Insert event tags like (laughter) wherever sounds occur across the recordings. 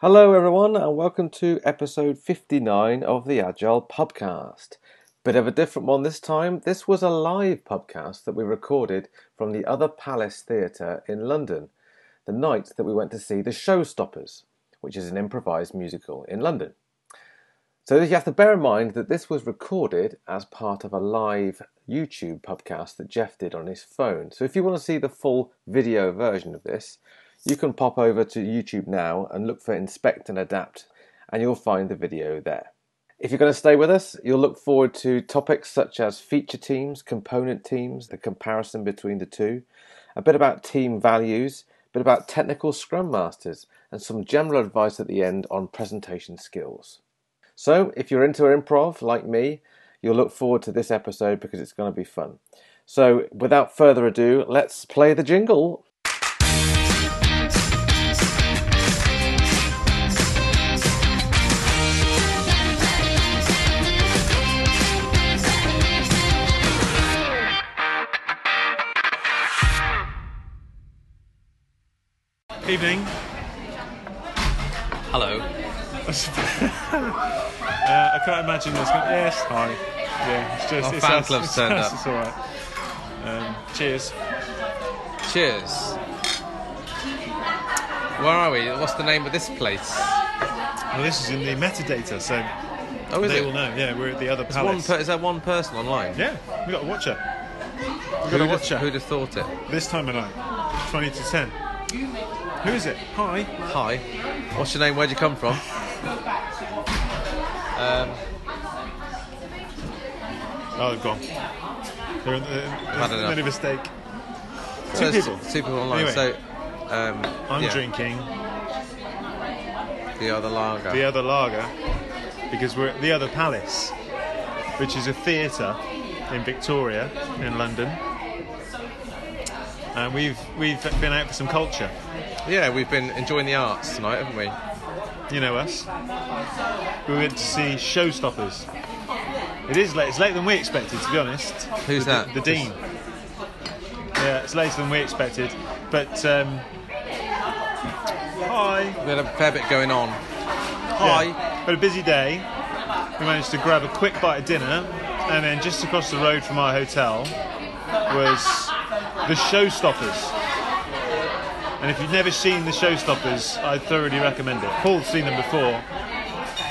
Hello, everyone, and welcome to episode 59 of the Agile Pubcast. Bit of a different one this time. This was a live pubcast that we recorded from the Other Palace Theatre in London, the night that we went to see The Showstoppers, which is an improvised musical in London. So you have to bear in mind that this was recorded as part of a live YouTube pubcast that Geoff did on his phone. So if you want to see the full video version of this, you can pop over to YouTube now and look for Inspect and Adapt, and you'll find the video there. If you're going to stay with us, you'll look forward to topics such as feature teams, component teams, the comparison between the two, a bit about team values, a bit about technical scrum masters, and some general advice at the end on presentation skills. So, if you're into improv like me, you'll look forward to this episode because it's going to be fun. So, without further ado, let's play the jingle. Evening. Hello. (laughs) uh, I can't imagine this. Going, yes, hi. Yeah, it's just Our it's fan us, club's it's turned us, up. It's all right. Um, cheers. Cheers. Where are we? What's the name of this place? Well, this is in the metadata, so Oh, is they it? will know. Yeah, we're at the other one palace. per- is there one person online? yeah, we got a watcher. We got a Who'd have, watcher who'd have thought it? this time of night, twenty to ten. Who is it? Hi. Hi. What's your name? Where'd you come from? Um, Oh, they've gone. They're in, they're, enough. made a mistake. so Two there's people. Two people online. Anyway. So, um, I'm yeah, drinking the other lager. the other lager because we're at the other palace, which is a theatre in Victoria in London. And we've we've been out for some culture. yeah, we've been enjoying the arts tonight, haven't we? You know us. We went to see Showstoppers. It is late. It's later than we expected, to be honest. Who's the, that? The dean. Yeah, it's later than we expected. But um, hi. We had a fair bit going on. Hi. Yeah. Had a busy day. We managed to grab a quick bite of dinner, and then just across the road from our hotel was the Showstoppers. And if you've never seen the Showstoppers, I thoroughly recommend it. Paul's seen them before.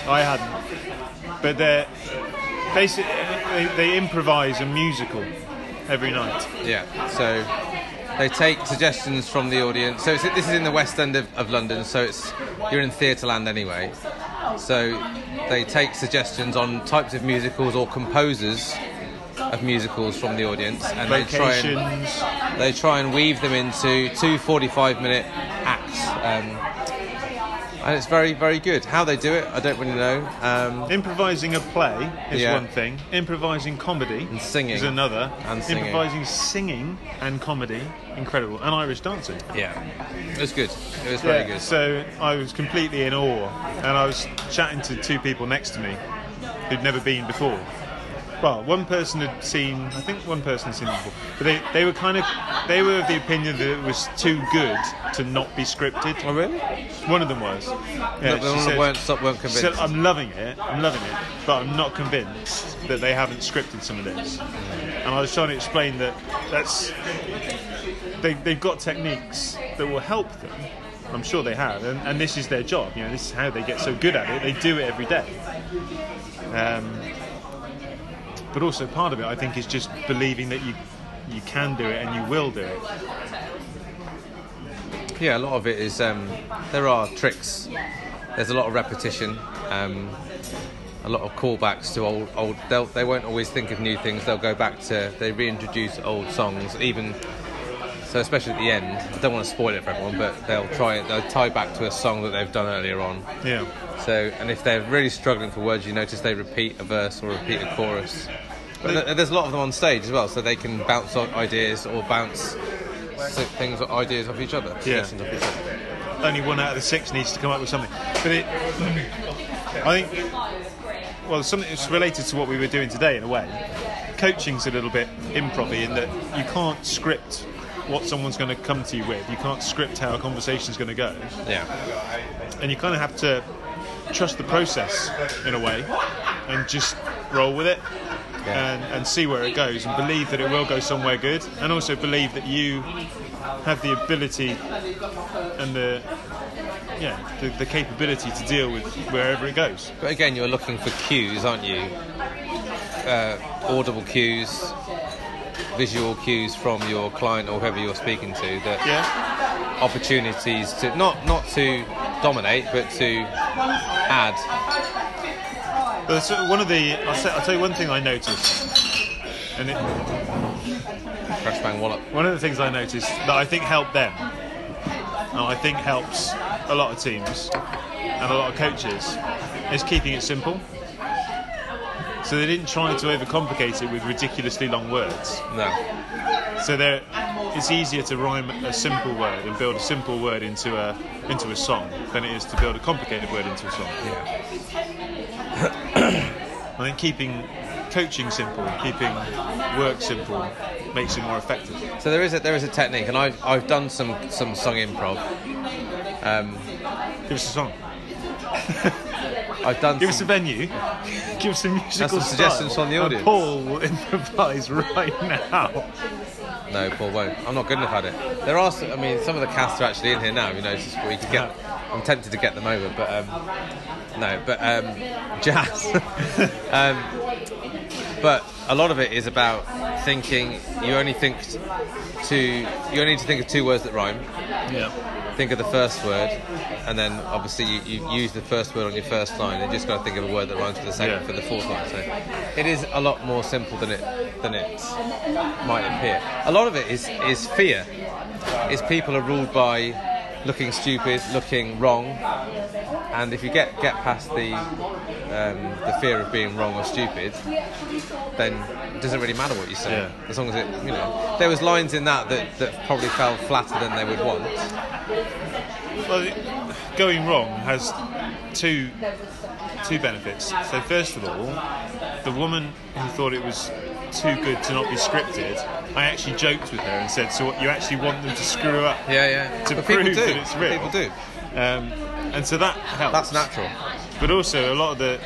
I hadn't, but they're basically they, improvise a musical every night. Yeah. So they take suggestions from the audience. So this is in the West End of, of London. So it's you're in Theatreland anyway. So they take suggestions on types of musicals or composers of musicals from the audience, and they try and they try and weave them into two 45 minute acts. Um, and it's very, very good. How they do it, I don't really know. Um, Improvising a play is Yeah. one thing. Improvising comedy And singing. is another. And singing. Improvising singing and comedy, incredible. And Irish dancing. yeah, it was good. It was very good. So I was completely in awe, and I was chatting to two people next to me who'd never been before. Well, one person had seen, I think one person had seen it before, but they, they were kind of, they were of the opinion that it was too good to not be scripted. Oh, really? One of them was. Yeah, No, she they said- weren't, stop, weren't convinced. said, I'm loving it, I'm loving it, but I'm not convinced that they haven't scripted some of this. And I was trying to explain that that's they, they've got techniques that will help them. I'm sure they have, and, and this is their job. You know, this is how they get so good at it. They do it every day. Um, but also part of it, I think, is just believing that you you can do it and you will do it. Yeah, a lot of it is um, there are tricks. There's a lot of repetition, um, a lot of callbacks to old old. They won't always think of new things. They'll go back to they reintroduce old songs, even so. Especially at the end, I don't want to spoil it for everyone, but they'll try they'll tie back to a song that they've done earlier on. Yeah. So, and if they're really struggling for words, you notice they repeat a verse or repeat a chorus. But th- there's a lot of them on stage as well, so they can bounce off ideas or bounce things or ideas off each other, Yeah. each other. only one out of the six needs to come up with something. But it, I think, well, something that's related to what we were doing today in a way. Coaching's a little bit improv in that you can't script what someone's going to come to you with. You can't script how a conversation's going to go, Yeah. and you kind of have to trust the process in a way, and just roll with it. Yeah. And, and see where it goes, and believe that it will go somewhere good, and also believe that you have the ability and the yeah the, the capability to deal with wherever it goes. But again, you're looking for cues, aren't you? Uh, audible cues, visual cues from your client or whoever you're speaking to. That Yeah, opportunities to not not to dominate, but to add. but so one of the I'll, say, I'll tell you one thing I noticed, and it, Crash bang wallop. one of the things I noticed that I think helped them, and I think helps a lot of teams and a lot of coaches, is keeping it simple. So they didn't try to overcomplicate it with ridiculously long words. No. So there, it's easier to rhyme a simple word and build a simple word into a into a song than it is to build a complicated word into a song. Yeah. (coughs) I think keeping coaching simple, keeping work simple, makes it more effective. So there is a there is a technique, and I've I've done some some song improv. Um, Give us a song. (laughs) I've done Give us a venue. Give us a musical some suggestions style, from the audience. Paul will improvise right now. no, Paul won't. I'm not good enough at it. There are, some, I mean, some of the cast are actually in here now. You know, it's just we could get. I'm tempted to get them over, but um, no, but um, (laughs) jazz. um, but a lot of it is about thinking. You only think to. You only need to think of two words that rhyme. Yeah. Think of the first word, and then obviously you, you use the first word on your first line. And you just got to think of a word that rhymes for the second, Yeah. for the fourth line. So it is a lot more simple than it than it might appear. A lot of it is is fear. Is people are ruled by looking stupid, looking wrong, and if you get get past the um, the fear of being wrong or stupid, then it doesn't really matter what you say, Yeah. as long as it, you know. There was lines in that that, that probably fell flatter than they would want. Well, going wrong has two two benefits. So first of all, the woman who thought it was too good to not be scripted, I actually joked with her and said, "So what, you actually want them to screw up Yeah, yeah. to But prove people do. that it's real?" People do. Um, and so that helps. That's natural. But also, a lot of the,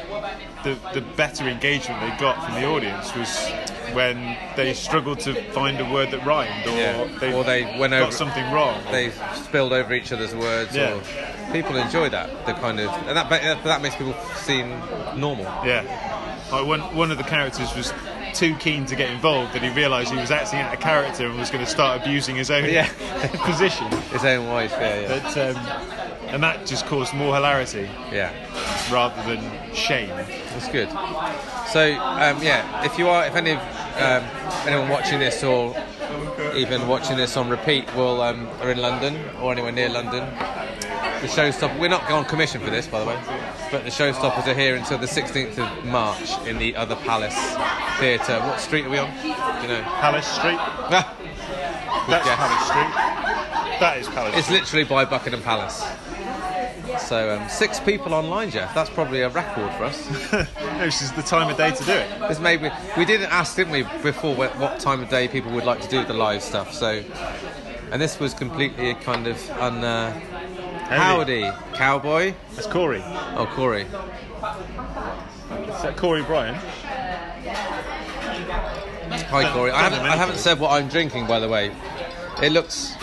the the better engagement they got from the audience was when they struggled to find a word that rhymed, or Yeah. they Or they went got over- something wrong. They spilled over each other's words, Yeah. or people enjoy that. The kind of and that that makes people seem normal. Yeah. Like one, one of the characters was too keen to get involved that he realised he was acting out a character and was going to start abusing his own Yeah. (laughs) position. His own wife. Yeah, yeah. But, um, and that just caused more hilarity yeah. Rather than shame. That's good. So um, yeah, if you are, if any of um, anyone watching this or even watching this on repeat will um, are in London or anywhere near London, the showstopper. We're not on commission for this, by the way, but the showstoppers are here until the 16th of March in the Other Palace Theatre. What street are we on? Do you know? Palace Street? (laughs) That's guess. Palace Street. That is Palace it's Street. literally by Buckingham Palace. So um, six people online, Geoff. That's probably a record for us. no, (laughs) this is the time of day to do it. This maybe we didn't ask, didn't we, before what, what time of day people would like to do the live stuff. So, and this was completely kind of un. Uh, howdy, cowboy. That's Corey. Oh, Corey. Is that Corey Bryan? Hi, Corey. I haven't, I haven't said what I'm drinking, by the way. It looks.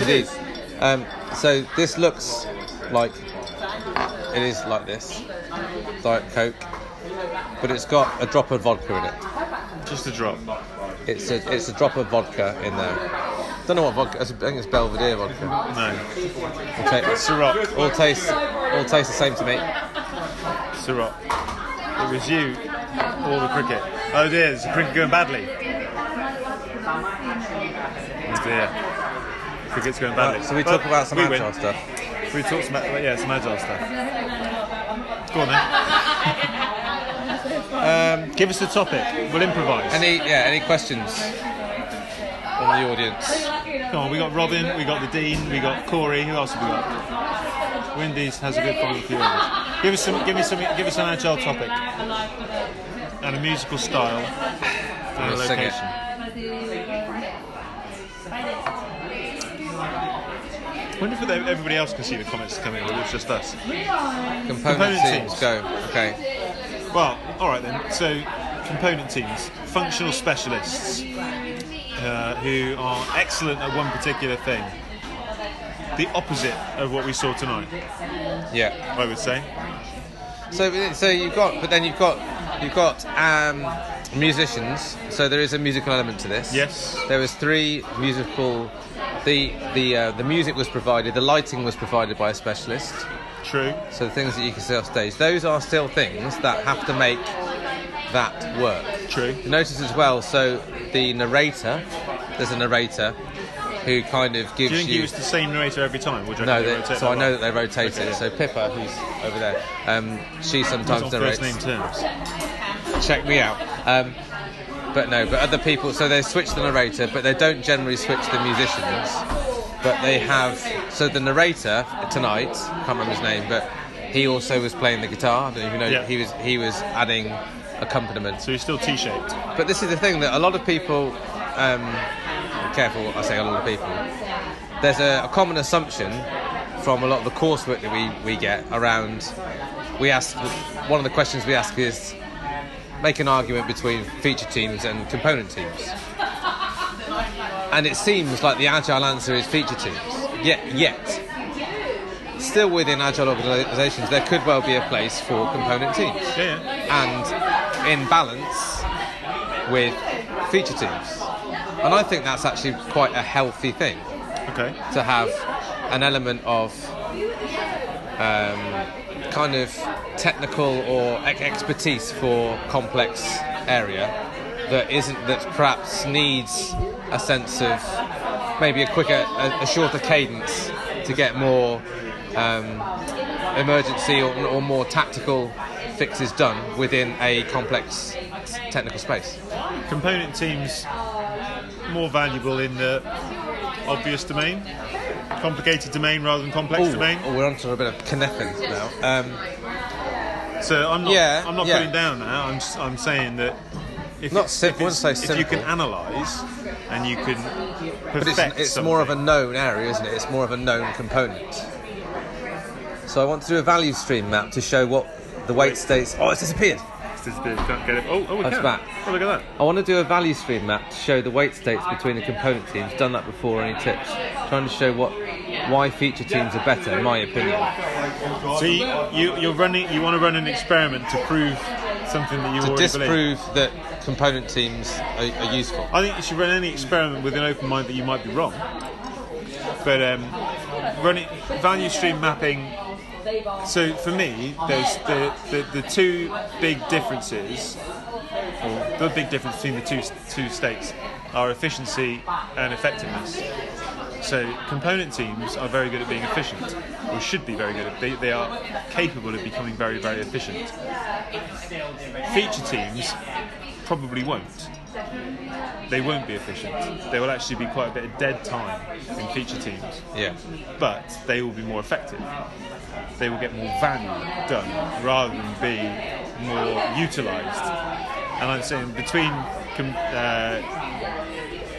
It is. Um, so this looks like it is like this, Diet Coke, but it's got a drop of vodka in it. Just a drop. It's a it's a drop of vodka in there. Don't know what vodka. I think it's Belvedere vodka. No. Take, Ciroc. all taste all taste the same to me. Ciroc. It was you, all the cricket. Oh dear, is the cricket going badly? Oh dear. Cricket's going badly. Right, so we But talk about some we stuff. We talk some, yeah, some agile stuff. Go on then. Um, give us the topic. We'll improvise. Any yeah any questions from the audience? Come on, we got Robin, we got the Dean, we got Corey. Who else have we got? Wendy's has a good final few of. Give us some. Give me some. Give us an agile topic and a musical style and a We'll sing it. location. I wonder if everybody else can see the comments coming, or it's just us. Component, Component teams, teams. go. Okay. Well, all right then. So, component teams, functional specialists uh, who are excellent at one particular thing. The opposite of what we saw tonight, Yeah. I would say. So, so you've got, but then you've got, you've got um, musicians. So there is a musical element to this. Yes. There was three musical. The the uh, the music was provided. The lighting was provided by a specialist. True. So the things that you can see off stage, those are still things that have to make that work. True. You notice as well. So the narrator, there's a narrator who kind of gives Do you think he was the same narrator every time? You no, they, rotate so I know that they rotate it. So Pippa, who's over there, um, she sometimes on first name terms. Check me out. Um, but no, but other people, so they switch the narrator, but they don't generally switch the musicians. But they have, so the narrator tonight, can't remember his name, but he also was playing the guitar. I don't know if you know, Yeah. he was he was adding accompaniment. So he's still T-shaped. But this is the thing that a lot of people, um, careful what I say, a lot of people, there's a, a common assumption from a lot of the coursework that we, we get around. We ask one of the questions we ask is make an argument between feature teams and component teams. And it seems like the agile answer is feature teams. Yet, yet, still within agile organisations, there could well be a place for component teams Yeah, yeah. and in balance with feature teams. And I think that's actually quite a healthy thing Okay. to have an element of um, kind of technical or expertise for complex area that isn't that perhaps needs a sense of maybe a quicker, a, a shorter cadence to get more um, emergency or, or more tactical fixes done within a complex technical space. Component teams more valuable in the obvious domain, complicated domain rather than complex domain. oh, we're on to a bit of Cynefin now. Um, So I'm not. Yeah, I'm not yeah. putting down that. I'm. s- I'm saying that. If Not it's, sim- if, wouldn't it's- say if you can analyse and you can but it's, it's more of a known area, isn't it? It's more of a known component. So I want to do a value stream map to show what the weight states. Oh, it's disappeared. Can't get it. Oh, oh, we That's can. back. Oh, look at that. I want to do a value stream map to show the weight states between the component teams. Done that before. Any tips? Trying to show what why feature teams are better, in my opinion. So you, you you're running. You want to run an experiment to prove something that you To already believe. To disprove that component teams are, are useful. I think you should run any experiment with an open mind that you might be wrong. But um, running value stream mapping. So for me, there's the, the, the two big differences, or the big difference between the two two states are efficiency and effectiveness. So component teams are very good at being efficient, or should be very good at. They, they are capable of becoming very very efficient. Feature teams probably won't they won't be efficient. There will actually be quite a bit of dead time in feature teams, Yeah. but they will be more effective. They will get more value done rather than be more utilised. And I'm saying between com- uh,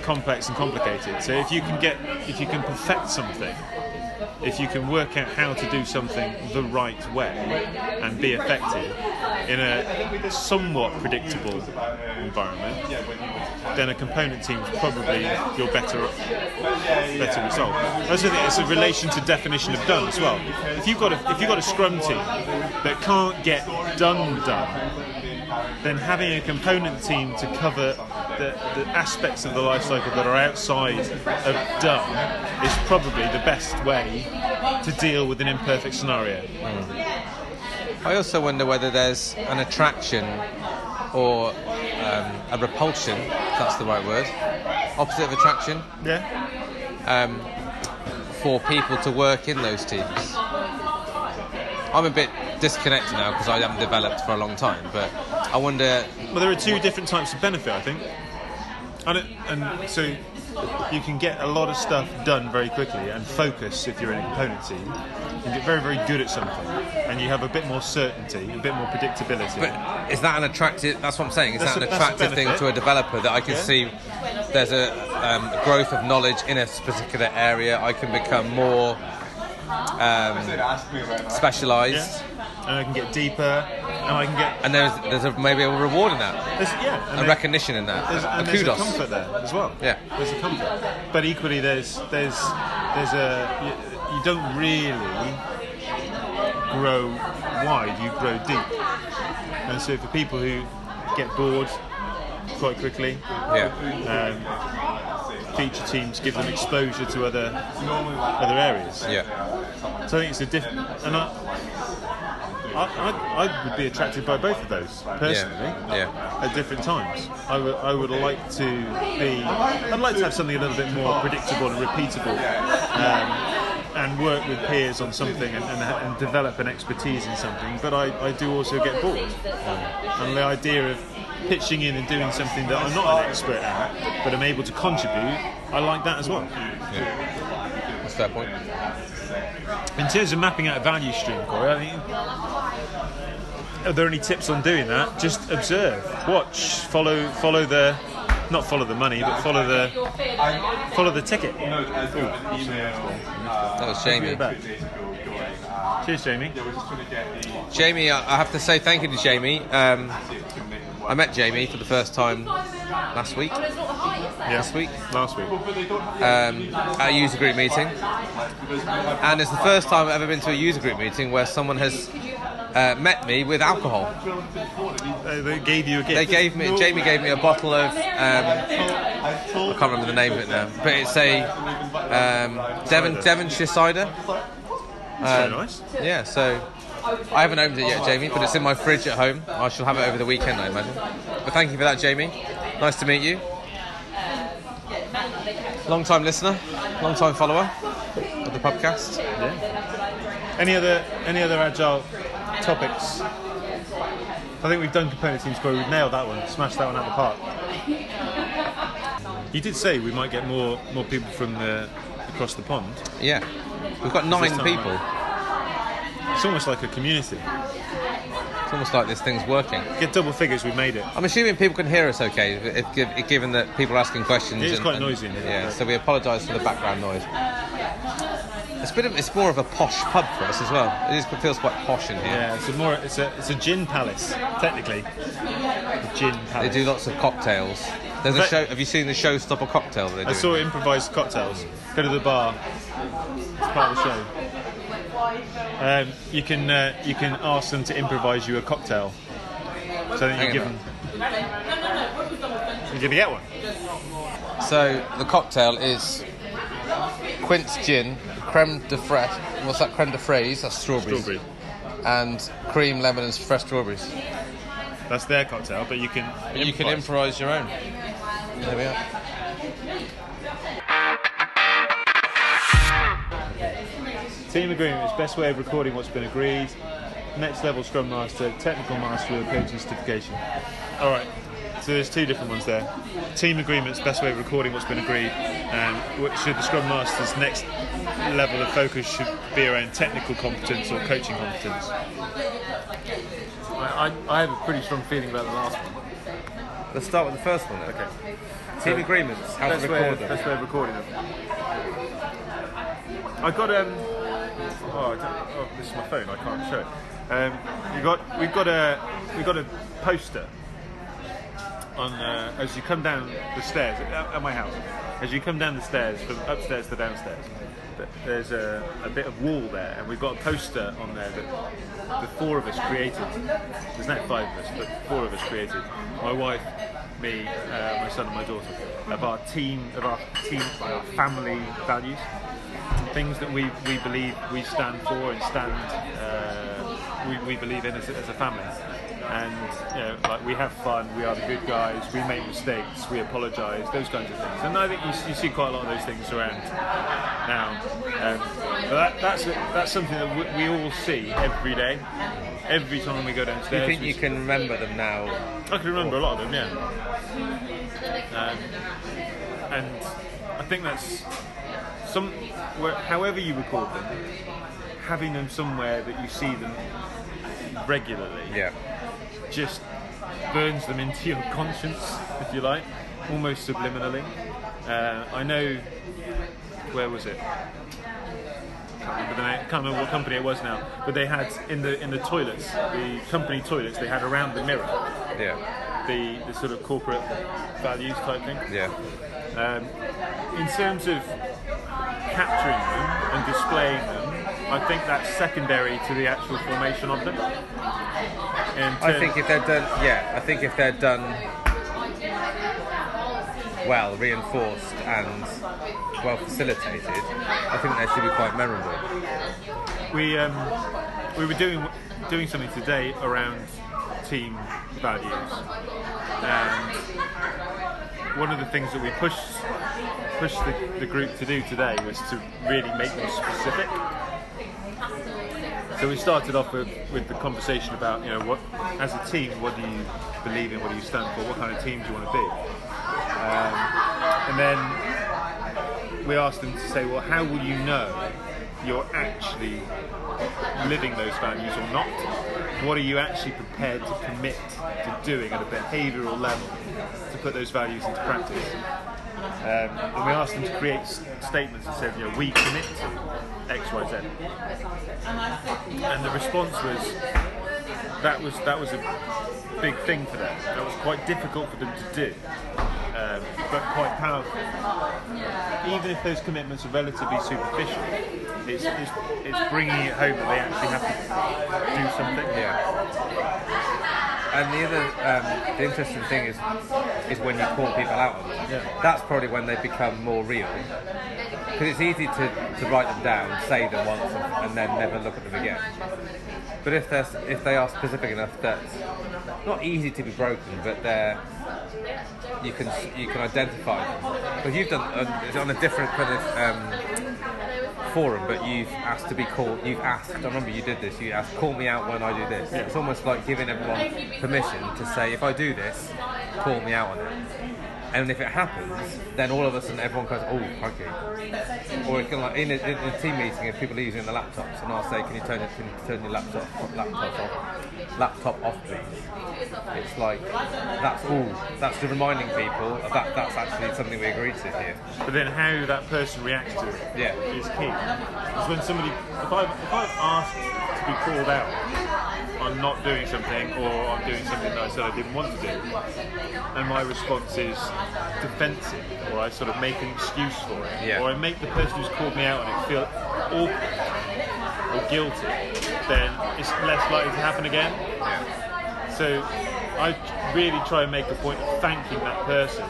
complex and complicated. So if you can get, if you can perfect something, if you can work out how to do something the right way and be effective in a somewhat predictable environment, then a component team is probably your better better result. Think it's a relation to definition of done as well. If you've got a if you've got a scrum team that can't get done done, then having a component team to cover the, the aspects of the life cycle that are outside of done is probably the best way to deal with an imperfect scenario. I also wonder whether there's an attraction or um, a repulsion, if that's the right word, opposite of attraction, Yeah. um, for people to work in those teams. I'm a bit disconnected now because I haven't developed for a long time, but I wonder. Well, there are two different types of benefit, I think. And, it, and so you can get a lot of stuff done very quickly and focus if you're in a component team. and get very, very good at something, and you have a bit more certainty, a bit more predictability. But is that an attractive? That's what I'm saying. Is That's that an a- attractive thing to a developer that I can Yeah. see? There's a um, growth of knowledge in a particular area. I can become more um, specialised, yeah, and I can get deeper, and I can get and there's there's a, maybe a reward in that, there's, yeah, and a there- recognition in that, There's, a and there's a kudos. comfort there as well. Yeah. there's a comfort. But equally, there's there's there's a you, you don't really grow wide. You grow deep. And so for people who get bored quite quickly, Yeah, um, feature teams give them exposure to other other areas. yeah, So I think it's a different, and I, I, I, I would be attracted by both of those personally. yeah. At different times, I would I would like to be. I'd like to have something a little bit more predictable and repeatable, um, and work with peers on something and, and, and develop an expertise in something. But I, I do also get bored, and the idea of pitching in and doing something that I'm not an expert at, but I'm able to contribute. I like that as well. That's a fair point. In terms of mapping out a value stream, Corey, I mean, are there any tips on doing that? Just observe, watch, follow, follow the, not follow the money, but follow the, follow the ticket. That was Jamie. Cheers, Jamie. Jamie, I I have to say thank you to Jamie. Um, I met Jamie for the first time last week. Yeah. Last week. Last week. um, at a user group meeting, and it's the first time I've ever been to a user group meeting where someone has uh, met me with alcohol. Uh, they gave you a gift. They gave me, Jamie gave me a bottle of, um, I can't remember the name of it now, but it's a um, Devon, Devonshire cider. That's very nice. Yeah, so I haven't opened it yet, Jamie, but it's in my fridge at home. I shall have it over the weekend, I imagine. But thank you for that, Jamie. Nice to meet you. Long time listener, long time follower of the podcast. Any other, any other agile topics? I think we've done component teams, Corey. We've nailed that one. Smashed that one out of the park. You did say we might get more, more people from the across the pond. Yeah, we've got nine people. It's almost like a community. It's almost like this thing's working. Get double figures, we made it. I'm assuming people can hear us okay, if, if, given that people are asking questions. It is and- quite and- noisy in here, Yeah, so we apologise for the background noise. It's a bit of, it's more of a posh pub for us as well. It, is, it feels quite posh in here. Yeah, it's a more, it's a, it's a gin palace, technically. A gin They do lots of cocktails. There's a show. Have you seen the showstopper cocktail they do? I saw improvised cocktails. Go to the bar. It's part of the show. Um, you can uh, you can ask them to improvise you a cocktail. So then you give them. You're gonna get one. So the cocktail is quince gin, creme de fraise. What's that? Creme de fraise. That's strawberries. Strawberry. And cream, lemon, and fresh strawberries. That's their cocktail, but you can. You can improvise your own. There we are. Team agreement is best way of recording what's been agreed. Next level Scrum Master, technical master with coaching certification. All right. So there's two different ones there. Team agreement's best way of recording what's been agreed, and what should the Scrum Master's next level of focus should be around technical competence or coaching competence. I, I, I have a pretty strong feeling about the last one. Let's start with the first one. Then. Okay. Team agreements. How to Best way, record of, them. best way of recording them. I got um. Oh, oh, this is my phone. I can't show it. Um, you got we've got a we got a poster on uh, as you come down the stairs at, at my house. As you come down the stairs from upstairs to downstairs, there's a, a bit of wall there, and we've got a poster on there that the four of us created. There's not five of us, but four of us created. My wife, me, uh, my son, and my daughter. Of our team, of our team, our family values, things that we, we believe we stand for and stand uh, we, we believe in as a, as a family. And you know, like we have fun, we are the good guys, we make mistakes, we apologise, those kinds of things. And I think you, you see quite a lot of those things around now. Um, but that, that's that's something that we, we all see every day, every time we go Do downstairs. you think you can remember them now? I can remember a lot of them, yeah. Um, and I think that's some, where, however you record them, having them somewhere that you see them regularly Yeah. just burns them into your conscience, if you like, almost subliminally. Uh, I know, where was it? Can't remember, the name, can't remember what company it was now, but they had in the in the toilets, the company toilets, they had around the mirror Yeah. the, the sort of corporate values type thing. Yeah. Um, in terms of capturing them and displaying them, I think that's secondary to the actual formation of them. I think if they're done, yeah, I think if they're done well, reinforced and well facilitated, I think they should be quite memorable. we um, we were doing doing something today around team values, and one of the things that we pushed pushed the, the group to do today was to really make them specific. So we started off with, with the conversation about you know what as a team what do you believe in what do you stand for what kind of team do you want to be? Um, and then we asked them to say well how will you know you're actually living those values or not? What are you actually prepared to commit to doing at a behavioural level to put those values into practice um, and we asked them to create statements that said, you know, we commit to X, Y, Z. And the response was that was that was a big thing for them. That was quite difficult for them to do, um, but quite powerful. Even if those commitments are relatively superficial, it's, it's, it's bringing it home that they actually have to do something. Yeah. And the other, um, the interesting thing is, is when you call people out on them. Yeah. That's probably when they become more real. Because it's easy to, to write them down, say them once, and, and then never look at them again. But if they're, if they are specific enough that not easy to be broken, but they're you can you can identify them. Because you've done uh, it's on a different kind of um, forum, but you've asked to be called. You've asked. I remember you did this. You asked, "Call me out when I do this." It's almost like giving everyone permission to say, "If I do this, call me out on it." And if it happens, then all of a sudden everyone goes, "Oh, okay." Or it can like in a, in a team meeting, if people are using the laptops, and I'll say, "Can you turn it? Can you turn your laptop laptop off? Laptop off, please." It's like that's all. That's the reminding people of that. That's actually something we agreed to here. But then how that person reacts to it Yeah. is key. Because when somebody, if I've, if I've asked to be called out on not doing something or I'm doing something that I said I didn't want to do, and my response is defensive, or I sort of make an excuse for it, Yeah. or I make the person who's called me out on it feel awkward or guilty, then it's less likely to happen again. So I really try and make a point of thanking that person,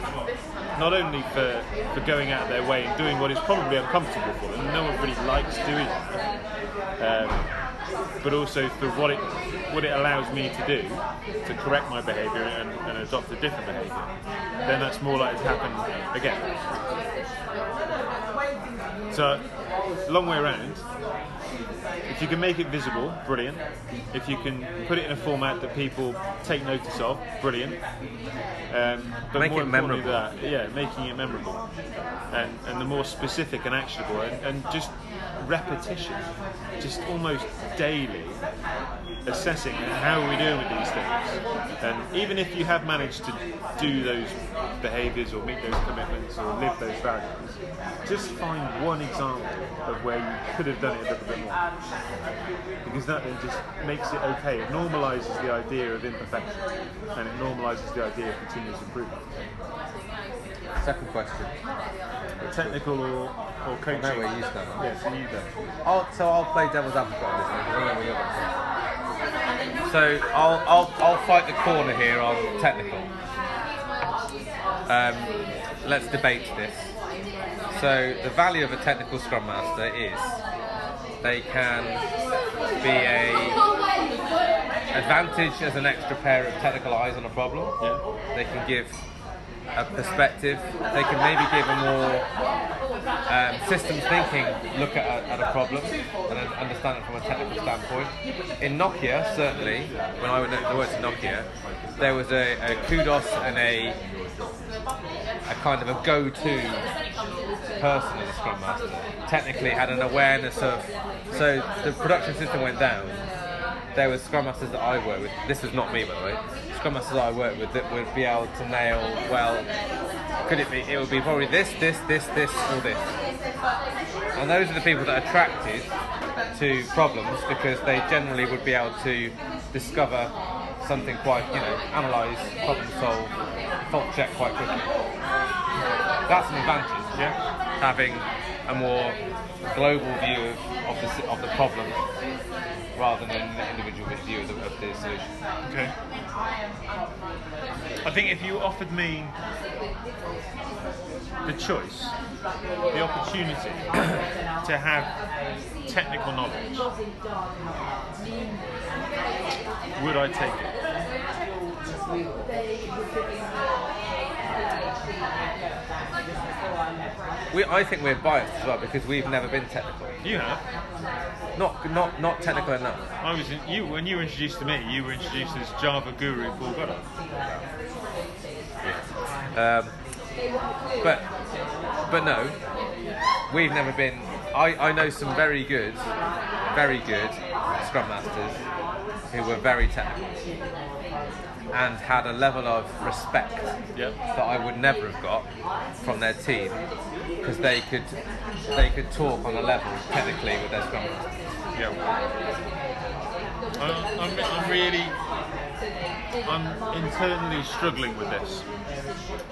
not only for, for going out of their way and doing what is probably uncomfortable for them, no one really likes doing it, um, but also for what it what it allows me to do to correct my behaviour and, and adopt a different behaviour. Then that's more likely to happen again. So, long way around. If you can make it visible, brilliant. If you can put it in a format that people take notice of, brilliant. Um, but Make more it importantly memorable. That, yeah, making it memorable, and and the more specific and actionable, and, and just repetition, just almost daily assessing how are we doing with these things. And even if you have managed to do those behaviours or meet those commitments or live those values, just find one example of where you could have done it a little bit more. Because that then just makes it okay. It normalises the idea of imperfection and it normalises the idea of continuous improvement. Second question. Technical or, or coaching. No, where you stand. Yeah, so you go. I'll, so I'll play devil's advocate on this one because I know where you're going to So I'll, I'll, I'll fight the corner here on technical. Um, let's debate this. So the value of a technical scrum master is they can be a advantage as an extra pair of technical eyes on a problem. Yeah. They can give a perspective. They can maybe give a more um, systems thinking look at a, at a problem and understand it from a technical standpoint. In Nokia, certainly, when I worked at Nokia, there was a, a kudos and a kind of a go-to person as a Scrum Master. Technically, had an awareness of. So the production system went down. There were Scrum Masters that I worked with. This was not me, by the way. Scrum Masters I worked with that would be able to nail. Well, could it be? It would be probably this, this, this, this, or this. And those are the people that are attracted to problems because they generally would be able to discover something quite, you know, analyse, problem solve, fault check quite quickly. That's an advantage. Yeah. Having a more global view of, of the of the problem rather than an individual view of the, of the solution. Okay. I think if you offered me the choice, the opportunity (coughs) to have technical knowledge, would I take it? We, I think we're biased as well because we've never been technical. You have. Not not not technical enough. I was in, you when you were introduced to me. You were introduced as Java guru Paul Goddard. Um, but but no, we've never been. I, I know some very good, very good Scrum Masters who were very technical and had a level of respect Yep. that I would never have got from their team because they could they could talk on a level technically with their Scrum Yeah. I'm, I'm, I'm really, I'm internally struggling with this.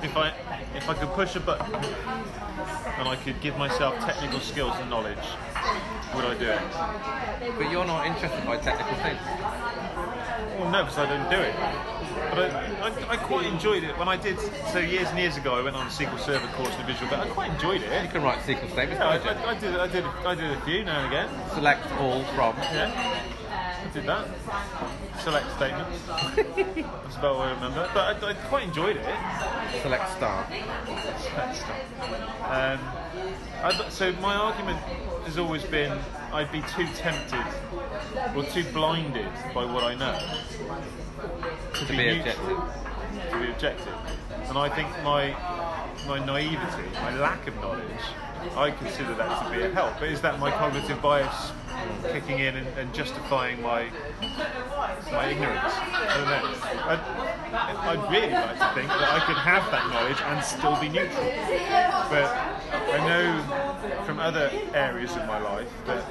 If I, if I could push a button and I could give myself technical skills and knowledge, would I do it? But you're not interested by technical things. Well, no, because I don't do it. But I, I, I quite enjoyed it when I did. So years and years ago, I went on a SQL Server course in Visual, but I quite enjoyed it. You can write SQL statements. Yeah, I. I, I did, I did, I did a few now and again. Select all from. Yeah, I did that. Select statements. (laughs) That's about what I remember. But I, I quite enjoyed it. Select star. Um, I, so my argument has always been I'd be too tempted or too blinded by what I know to, To be neutral, objective. To be objective. And I think my my naivety, my lack of knowledge, I consider that to be a help. But is that my cognitive bias kicking in and, and justifying my my ignorance? I don't know. I'd, I'd really like to think that I could have that knowledge and still be neutral. But I know from other areas of my life that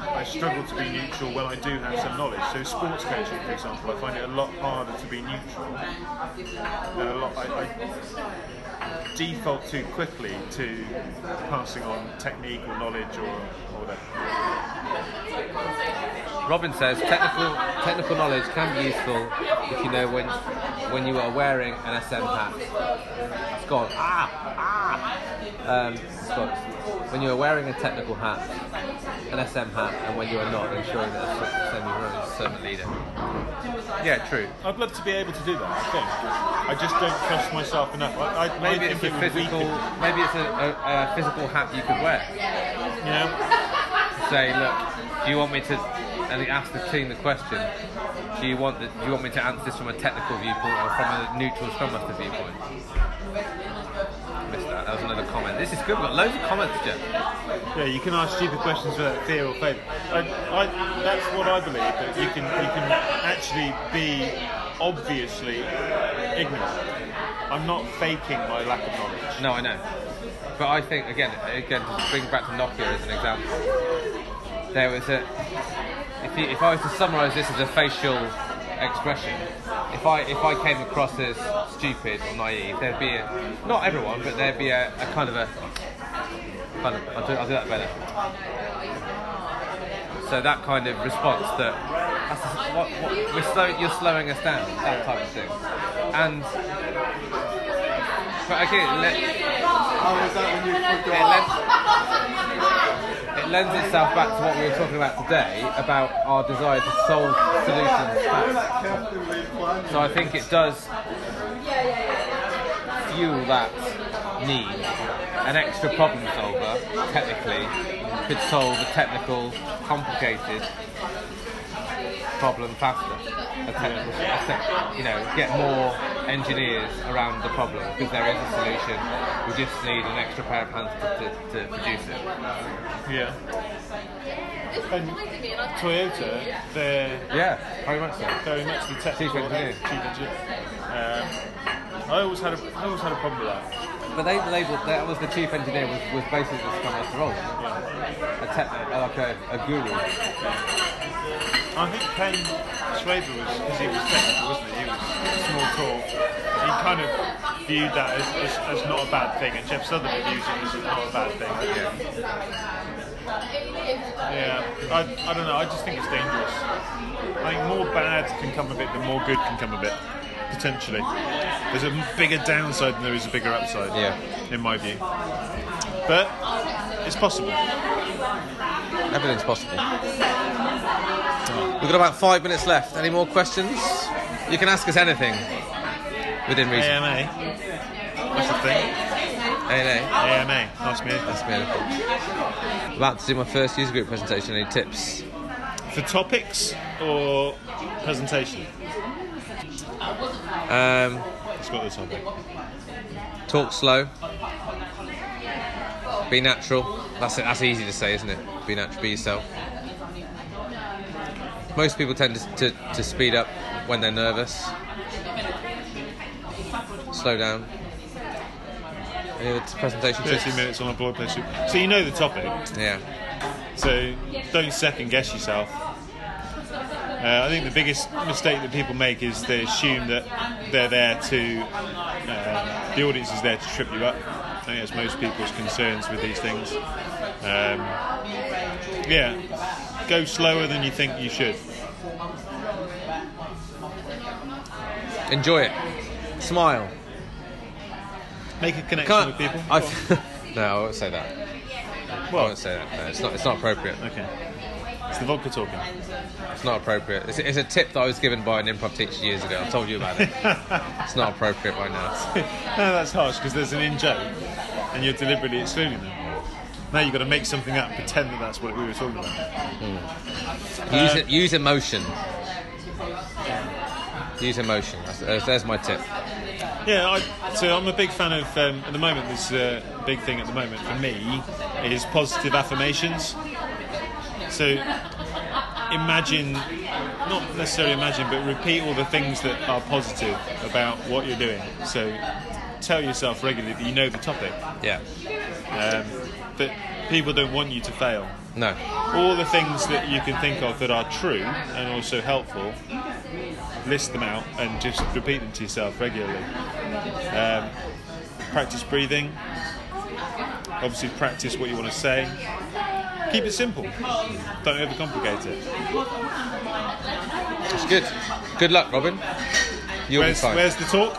I struggle to be neutral when I do have some knowledge. So sports coaching, for example, I find it a lot harder to be neutral. A lot, I, I default too quickly to passing on technique or knowledge or, or whatever. Robin says technical technical knowledge can be useful if you know when when you are wearing an SM hat. It's gone. Ah ah. Um, it's. When you are wearing a technical hat, an SM hat, and when you are not, ensuring that a semi-rose servant leader. Yeah, true. I'd love to be able to do that. I think. I just don't trust myself enough. I, I, Maybe I it's think a it would physical. Maybe it's a, a, a physical hat you could wear. You know, say, look, do you want me to? And he asked the team the question: Do you want the, Do you want me to answer this from a technical viewpoint or from a neutral Scrum Master viewpoint? Missed that. That was another comment. This is good. We've got loads of comments, Geoff. Yeah, you can ask stupid questions without fear or favour. I, I, that's what I believe that you can you can actually be obviously ignorant. I'm not faking my lack of knowledge. No, I know. But I think again, again, to bring back to Nokia as an example, there was a. If, you, if I was to summarise this as a facial expression, if I if I came across as stupid or naive, there'd be a not everyone, but there'd be a, a kind of a kind of I'll do, I'll do that better. So that kind of response that that's just, what, what, we're slow, you're slowing us down, that type of thing, and but again, let, How was that when you lends, itself back to what we were talking about today about our desire to solve solutions fast. So I think it does fuel that need. An extra problem solver, technically, could solve a technical, complicated problem faster. A technical, a tech- you know, get more engineers around the problem because there is a solution. We just need an extra pair of hands to, to, to produce it. Yeah. And Toyota, they're Yeah, very much so. very much the technical engineer. Chief engineer. Um, I always had a I always had a problem with that. But they labelled that was the chief engineer was, was basically the Scrum Master role, a tech, like a, a guru. I think Ken Schwaber was because he was technical, wasn't he? He was small talk. He kind of viewed that as, as, as not a bad thing, and Jeff Sutherland views it as not a bad thing. Yeah, I, I don't know. I just think it's dangerous. I think more bad can come of it than more good can come of it. Potentially, there's a bigger downside than there is a bigger upside. Yeah. in my view. But it's possible. Everything's possible. We've got about five minutes left. Any more questions? You can ask us anything within reason. AMA. That's the thing. ANA. AMA. Ask me. That's me anything. About to do my first user group presentation. Any tips? For topics or presentation? Um, It's got the topic. talk slow. Be natural. That's it. That's easy to say, isn't it? Be natural. Be yourself. Most people tend to, to, to speed up when they're nervous. Slow down. Any presentation 30 tips? minutes on a blog post. So you know the topic. Yeah. So don't second guess yourself. Uh, I think the biggest mistake that people make is they assume that they're there to, uh, the audience is there to trip you up. I think that's most people's concerns with these things. Um, yeah, go slower than you think you should. Enjoy it. Smile. Make a connection Can't. with people. (laughs) I, (laughs) no, I won't say that. I won't say that. No, it's not. It's not appropriate. Okay. It's the vodka talking. It's not appropriate. It's, it's a tip that I was given by an improv teacher years ago. I told you about it. (laughs) it's not appropriate right now. no, that's harsh because there's an in joke and you're deliberately excluding them. Now you've got to make something up, and pretend that that's what we were talking about. Use it. Use emotion. Use emotion. That's, there's, there's my tip. Yeah, I, so I'm a big fan of, um, at the moment, this uh, big thing at the moment for me is positive affirmations. So imagine, not necessarily imagine, but repeat all the things that are positive about what you're doing. So tell yourself regularly that you know the topic, Yeah. um, that people don't want you to fail. No. all the things that you can think of that are true and also helpful, list them out and just repeat them to yourself regularly. Um, practice breathing. Obviously, practice what you want to say. Keep it simple. Don't overcomplicate it. It's good. Good luck, Robin. You'll Where's, be fine. where's the talk?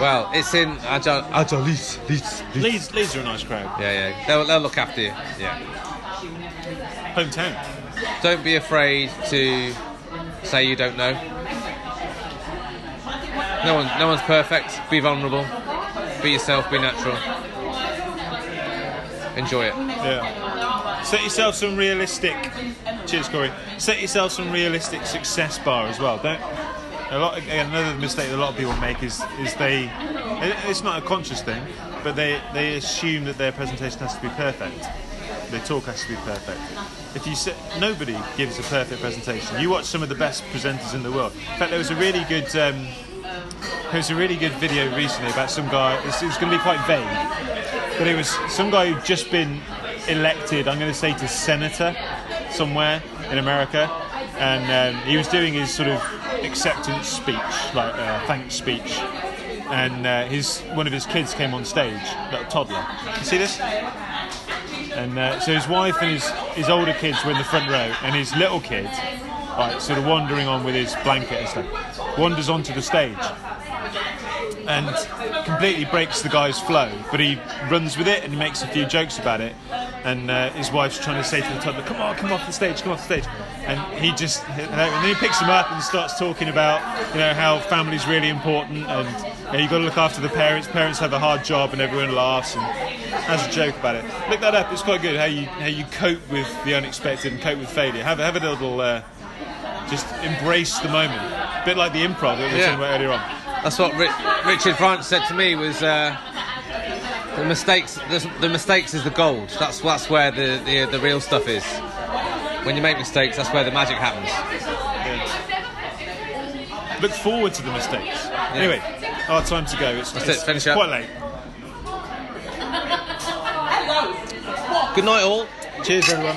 Well, it's in Agile. Agile Leeds. Leeds. Leeds. Leeds, Leeds are a nice crowd. Yeah, yeah. They'll, they'll look after you. Yeah. Hometown. Don't be afraid to say you don't know. No one, no one's perfect. Be vulnerable. Be yourself. Be natural. Enjoy it. Yeah. Set yourself some realistic. Cheers, Corey. Set yourself some realistic success bar as well. Don't. A lot. Another mistake that a lot of people make is is they. It's not a conscious thing, but they they assume that their presentation has to be perfect. Their talk has to be perfect. If you say, nobody gives a perfect presentation. You watch some of the best presenters in the world. In fact, there was a really good. Um, there was a really good video recently about some guy. It's, it's going to be quite vague, but it was some guy who'd just been elected. I'm going to say to senator somewhere in America, and um, he was doing his sort of acceptance speech, like uh, thanks speech, and uh, his one of his kids came on stage, a toddler. You see this? And uh, so his wife and his, his older kids were in the front row, and his little kid, like sort of wandering on with his blanket and stuff, wanders onto the stage and completely breaks the guy's flow. But he runs with it and he makes a few jokes about it. and uh, his wife's trying to say to the toddler, "Come on, come off the stage, come off the stage," and he just and then he picks him up and starts talking about you know how family's really important and you know, you've got to look after the parents. Parents have a hard job, and everyone laughs and has a joke about it. Look that up; it's quite good how you how you cope with the unexpected and cope with failure. Have have a little. Uh, just embrace the moment, a bit like the improv that we were Yeah. talking about earlier on. That's what Ri- Richard France said to me was uh, the mistakes. The, the mistakes is the gold. That's that's where the, the the real stuff is. When you make mistakes, that's where the magic happens. Look forward to the mistakes. Anyway, our time to go. It's, That's it's, it, finish it's up. quite late. Good night, all. Cheers, everyone.